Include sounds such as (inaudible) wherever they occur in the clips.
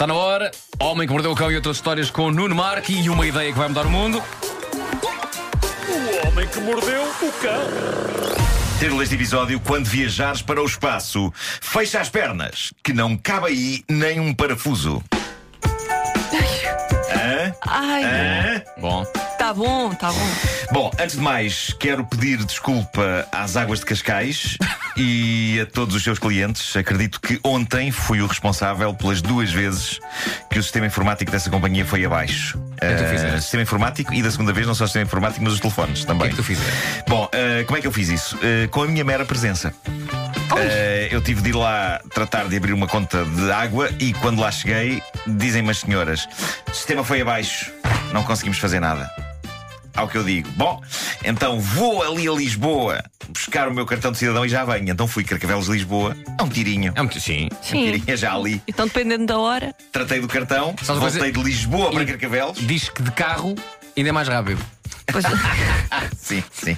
Está na hora. Homem que mordeu o cão e outras histórias com Nuno Marque e uma ideia que vai mudar o mundo. O homem que mordeu o cão. Título deste episódio: Quando viajares para o espaço, fecha as pernas, que não cabe aí nem um parafuso. Hã? Ai, Hã? Bom, tá bom, tá bom. Bom, antes de mais, quero pedir desculpa às águas de Cascais (laughs) e a todos os seus clientes. Acredito que ontem fui o responsável pelas duas vezes que o sistema informático dessa companhia foi abaixo. fizeste? sistema informático e da segunda vez não só o sistema informático, mas os telefones o também. que é que tu fizeste? Bom, eh, como é que eu fiz isso? Eh, com a minha mera presença. Eh, eu tive de ir lá tratar de abrir uma conta de água e quando lá cheguei, dizem-me as senhoras: o sistema foi abaixo, não conseguimos fazer nada. Ao que eu digo, bom, então vou ali a Lisboa buscar o meu cartão de cidadão e já venho. Então fui Carcavelos Lisboa, a um tirinho. É muito. Sim. Um Sim. tirinho já ali. Então, dependendo da hora. Tratei do cartão, coisa- voltei de Lisboa para E- Carcavelos. Diz que de carro ainda é mais rápido. Pois, (laughs) Sim, sim.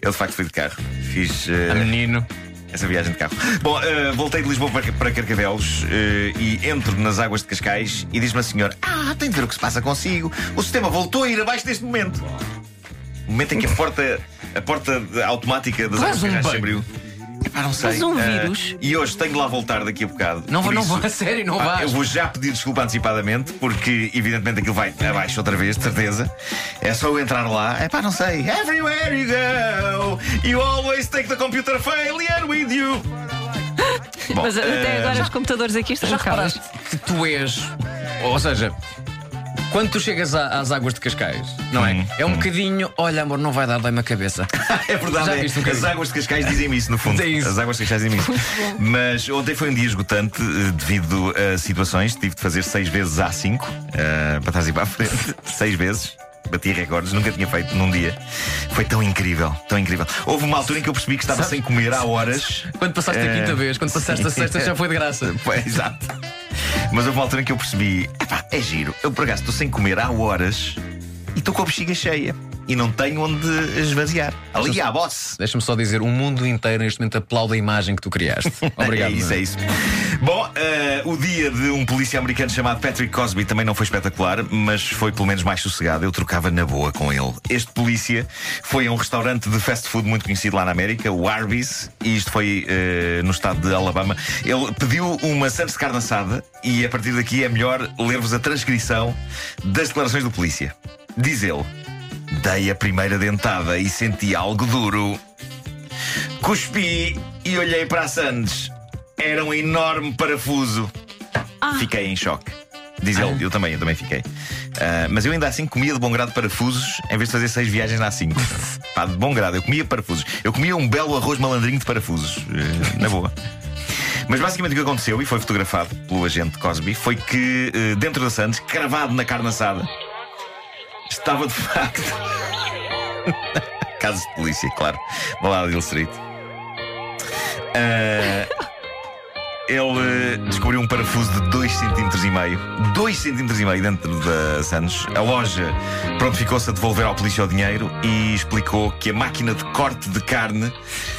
Eu de facto fui de carro. Fiz. eh, A menino. Essa viagem de carro. Bom, eh, voltei de Lisboa para, para Carcavelos eh, e entro nas águas de Cascais e diz-me a senhora: Ah, tem de ver o que se passa consigo. O sistema voltou a ir abaixo neste momento. O momento em que a porta, a porta automática das Faz um se bug. abriu. Epá, não sei. Mas um vírus? e hoje tenho de lá voltar daqui a bocado. Não Por vou, não isso, vou, (laughs) a sério, não pá, vais. Eu vou já pedir desculpa antecipadamente, porque evidentemente aquilo vai abaixo outra vez, de certeza. É só eu entrar lá. É pá, não sei. Everywhere you go, you always take the computer failure with you. Bom, mas até eh, agora os computadores aqui estão Já reparaste que tu és. Ou seja, quando tu chegas às águas de Cascais, não é? Hum, É um bocadinho. Olha, amor, não vai dar, dói-me a cabeça. (laughs) É verdade, Já é. viste um as bocadinho? águas de Cascais dizem-me isso, no fundo. (laughs) É isso. As águas de Cascais dizem-me isso. Mas ontem foi um dia esgotante eh, devido a situações. Tive de fazer seis vezes A5 eh, para trás e para a frente. (laughs) seis vezes. Bati recordes, nunca tinha feito num dia. Foi tão incrível, tão incrível. Houve uma altura em que eu percebi que estava Sabes- sem comer há horas. Quando passaste a Eh, quinta vez, quando passaste a sim. sexta, já foi de graça. Foi, exato. Mas houve uma altura em que eu percebi: é giro. Eu por acaso estou sem comer há horas e estou com a bexiga cheia. E não tenho onde esvaziar. Ali há boss. Deixa-me só dizer, o mundo inteiro neste momento aplaude a imagem que tu criaste. (laughs) Obrigado. é isso, é isso. Bom, eh, o dia de um polícia americano chamado Patrick Cosby também não foi espetacular, mas foi pelo menos mais sossegado. Eu trocava na boa com ele. Este polícia foi a um restaurante de fast food muito conhecido lá na América, o Arby's, e isto foi eh, no estado de Alabama. Ele pediu uma Santos de carne assada e a partir daqui é melhor ler-vos a transcrição das declarações do polícia. Diz ele: Dei a primeira dentada e senti algo duro. Cuspi e olhei para a Sandes. Era um enorme parafuso. Fiquei em choque. Diz ele, eu também, eu também fiquei. Ah, mas eu ainda assim comia de bom grado parafusos em vez de fazer seis viagens na A5. (laughs) Pá, de bom grado, eu comia parafusos. Eu comia um belo arroz malandrinho de parafusos. eh, na boa. Mas basicamente o que aconteceu, e foi fotografado pelo agente Cosby, foi que eh, dentro da Sandes, cravado na carne assada, estava de facto. (laughs) Casos de polícia, claro. Balada de Hill Street. Ah, ele eh, descobriu um parafuso de 2 cm e meio. 2 cm e meio dentro da Santos. A loja prontificou-se a devolver ao polícia o dinheiro e explicou que a máquina de corte de carne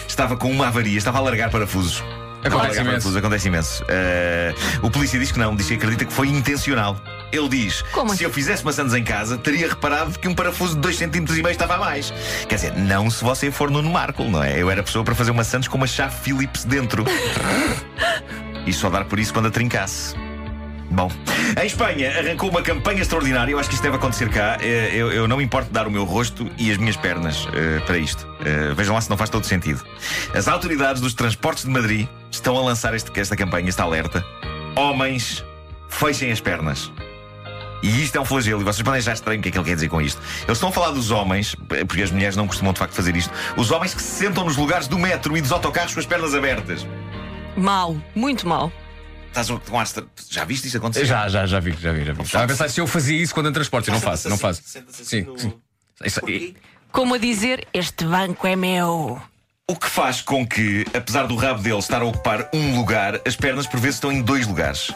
estava com uma avaria, estava a largar parafusos. A Acontece largar imenso. parafusos, acontece imenso. Eh, o polícia diz que não, diz que acredita que foi intencional. Ele diz: Como se assim? eu fizesse maçãs em casa, teria reparado que um parafuso de 2 cm e meio estava a mais. Quer dizer, não se você for no Marco, não é? Eu era pessoa para fazer maçãs com uma chave Phillips dentro. e só dar por isso quando a trincasse. Bom, em Espanha arrancou uma campanha extraordinária. Eu acho que isto deve acontecer cá. Eh, Eu, eu não me importo dar o meu rosto e as minhas pernas eh, para isto. Eh, vejam lá se não faz todo sentido. As autoridades dos transportes de Madrid estão a lançar este- esta campanha, esta alerta. Homens, fechem as pernas. E isto é um flagelo, e vocês podem achar estranho o que é que ele quer dizer com isto. Eles estão a falar dos homens, porque as mulheres não costumam de facto fazer isto. Os homens que se sentam nos lugares do metro e dos autocarros com as pernas abertas. Mal, muito mal. Estás com ar Já viste isso acontecer? Já, já, já vi, já vi, já vi. Estava a pensar se eu fazia isso quando em transporte. Eu não faço, não faço. Sim, sim. Isso aí- Como a dizer, este banco é meu. O que faz com que, apesar do rabo dele estar a ocupar um lugar, as pernas por vezes estão em dois lugares.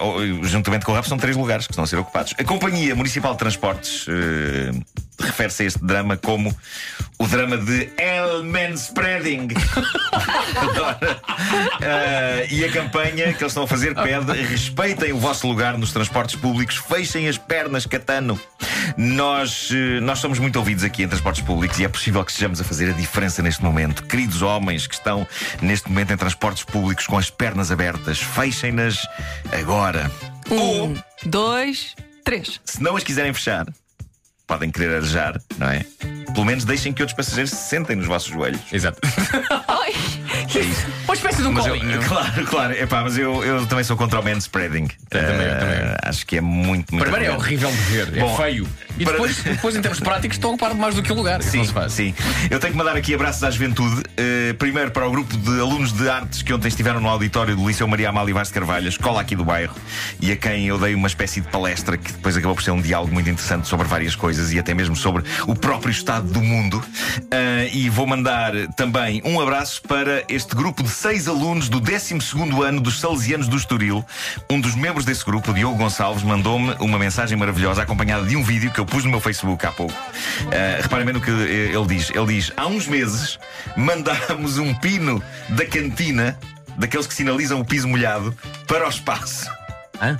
Ou, juntamente com o rabo são três lugares que estão a ser ocupados. A Companhia Municipal de Transportes eh, refere-se a este drama como o drama de El Spreading. (laughs) Adoro. Ah, e a campanha que eles estão a fazer pede respeitem o vosso lugar nos transportes públicos, fechem as pernas, Catano. Nós, eh, nós somos muito ouvidos aqui em transportes públicos e é possível que estejamos a fazer a diferença neste momento. Queridos homens que estão neste momento em transportes públicos com as pernas abertas, fechem-nas agora. Ou, Um, dois, três. se não as quiserem fechar, podem querer arejar, não é? Pelo menos deixem que outros passageiros se sentem nos vossos joelhos. Exato. (laughs) Ai, É isso. Uma espécie de um Mas eu, colinho. (laughs) claro, claro. Epá, mas eu, eu também sou contra o manspreading. também, eu Eh, também. Acho que é muito, muito. Primeiro é horrível de ver, Bom, é feio. E para- depois, depois, em termos práticos, estão a ocupar mais do que o lugar. Não Sim, se faz. sim. Eu tenho que mandar aqui abraços à juventude. Uh, primeiro para o grupo de alunos de artes que ontem estiveram no auditório do Liceu Maria Amália Vaz de Carvalho, escola aqui do bairro, e a quem eu dei uma espécie de palestra que depois acabou por ser um diálogo muito interessante sobre várias coisas e até mesmo sobre o próprio estado do mundo. Uh, e vou mandar também um abraço para este grupo de seis alunos do 12 ano dos Salesianos do Estoril. Um dos membros desse grupo, o Diogo Gonçalves, mandou-me uma mensagem maravilhosa acompanhada de um vídeo que eu pus no meu Facebook há pouco. Uh, reparem bem no que eh, ele diz. Ele diz: há uns meses mandámos um pino da cantina, daqueles que sinalizam o piso molhado, para o espaço. Hã?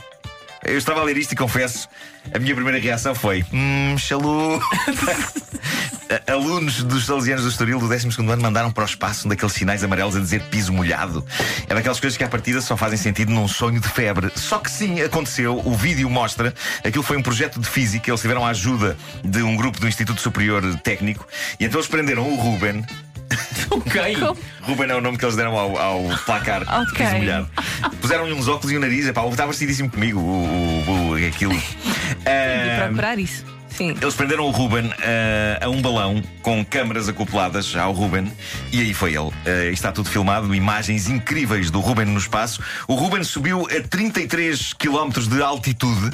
Eu estava a ler isto e confesso, a minha primeira reação foi: Hum, xalu. (laughs) Alunos dos Salesianos do Estoril do 12 ano mandaram para o espaço um daqueles sinais amarelos a dizer piso molhado. É daquelas coisas que à partida só fazem sentido num sonho de febre. Só que sim, aconteceu. O vídeo mostra. Aquilo foi um projeto de física. Eles tiveram a ajuda de um grupo do Instituto Superior Técnico. E então eles prenderam o Ruben. (laughs) Ok. Ruben é o nome que eles deram ao, ao placar de Ok. piso molhado. Puseram-lhe uns óculos e um nariz. Epá, estava vestidíssimo comigo. O, o, o- aquilo. Ah, procurar isso. Sim. eles prenderam o Ruben ah, a um balão com câmaras acopladas ao Ruben e aí foi ele. Ah, está tudo filmado, imagens incríveis do Ruben no espaço. O Ruben subiu a 33 km de altitude.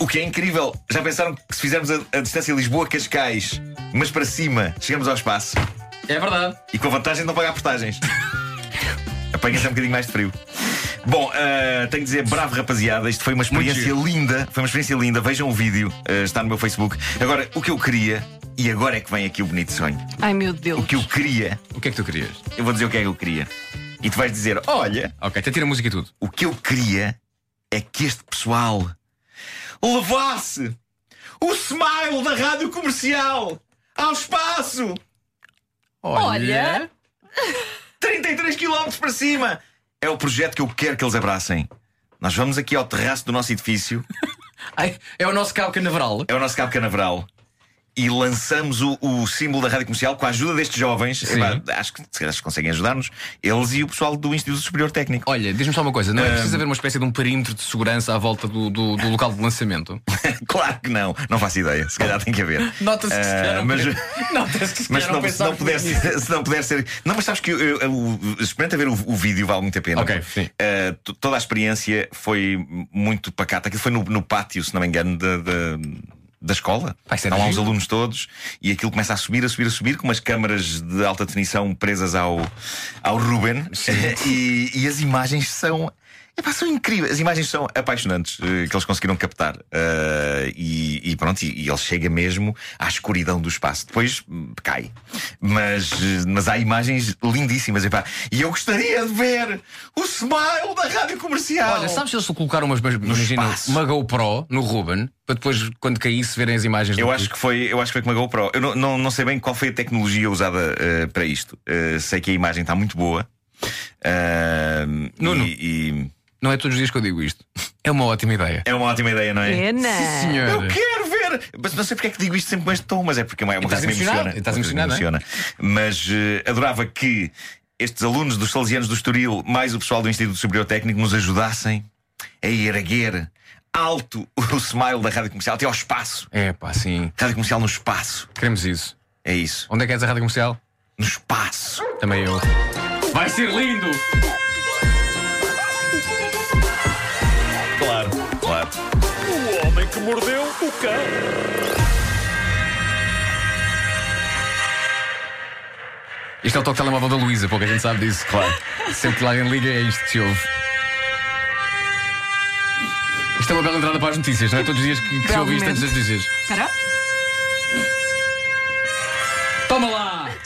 O que é incrível. Já pensaram que se fizermos a, a distância Lisboa-Cascais, mas para cima, chegamos ao espaço É verdade. e com a vantagem de não pagar portagens. (laughs) Apanha-se um bocadinho mais de frio. Bom, ah, tenho de dizer, bravo rapaziada, isto foi uma experiência linda. Foi uma experiência linda. Vejam o vídeo, ah, está no meu Facebook. Agora, o que eu queria, e agora é que vem aqui o bonito sonho. Ai meu Deus. O que eu queria, O que é que tu querias? eu vou dizer o que é que eu queria. E tu vais dizer: olha, Ok, até tira a música e tudo. o que eu queria é que este pessoal levasse o smile da rádio comercial ao espaço. Olha. 33 km para cima! É o projeto que eu quero que eles abracem. Nós vamos aqui ao terraço do nosso edifício, (laughs) Ai, é o nosso cabo canaveral. é o nosso cabo canaveral, e lançamos o, o símbolo da rádio comercial com a ajuda destes jovens. Epá, acho que se calhar conseguem ajudar-nos, eles e o pessoal do Instituto Superior Técnico. Olha, diz-me só uma coisa: não é preciso haver uma espécie de um perímetro de segurança à volta do, do, do local de lançamento? (laughs) claro que não, não faço ideia, se calhar tem que haver. Nota-se que se Ah, mas- (laughs) que se Mas se calhar não, (laughs) se, não puder se não puder ser. Não, mas sabes que eu, eu, eu- experimenta ver o, o vídeo, vale muito a pena. Ok, sim. Uh, toda a experiência foi muito pacata. Aquilo foi no, no pátio, se não me engano, da, da, da escola. Estão lá os alunos todos e aquilo começa a subir, a subir, a subir, com umas câmaras de alta definição presas ao, ao Ruben. (laughs) E, e as imagens são. Epá, são incríveis, as imagens são apaixonantes eh, que eles conseguiram captar. Uh, e, e pronto, e, e ele chega mesmo à escuridão do espaço. Depois hum, cai. Mas, eh, mas há imagens lindíssimas. epá. E eu gostaria de ver o smile da rádio comercial. Olha, sabes se eles colocaram umas, imagina, uma GoPro no Ruben para depois, quando caísse, verem as imagens Eu do acho que foi, eu acho que foi com uma GoPro. Eu não, não, não sei bem qual foi a tecnologia usada eh, para isto. Sei que a imagem está muito boa. Nuno. E, e Não é todos os dias que eu digo isto. É uma ótima ideia. é uma ótima ideia, não é? Pena. Sim, senhor. Eu quero ver! Mas não sei porque é que digo isto sempre com este tom, mas é porque é uma é coisa que me emociona. Estás emocionado, emociona. Mas eh, adorava que estes alunos dos Salesianos do Estoril, mais o pessoal do Instituto Superior Técnico, nos ajudassem a erguer alto o smile da rádio comercial até ao espaço. É pá, sim. Rádio comercial no espaço. Queremos isso. É isso. Onde é que és a rádio comercial? No espaço. Também eu. Vai ser lindo! que mordeu o cão. Isto é o toque telemóvel da Luísa, pouca gente sabe disso, claro. Sempre que lá alguém liga é isto que se ouve. Isto é uma bela entrada para as notícias, não é? Todos os dias que, que se ouve isto antes das notícias. Será? Toma lá!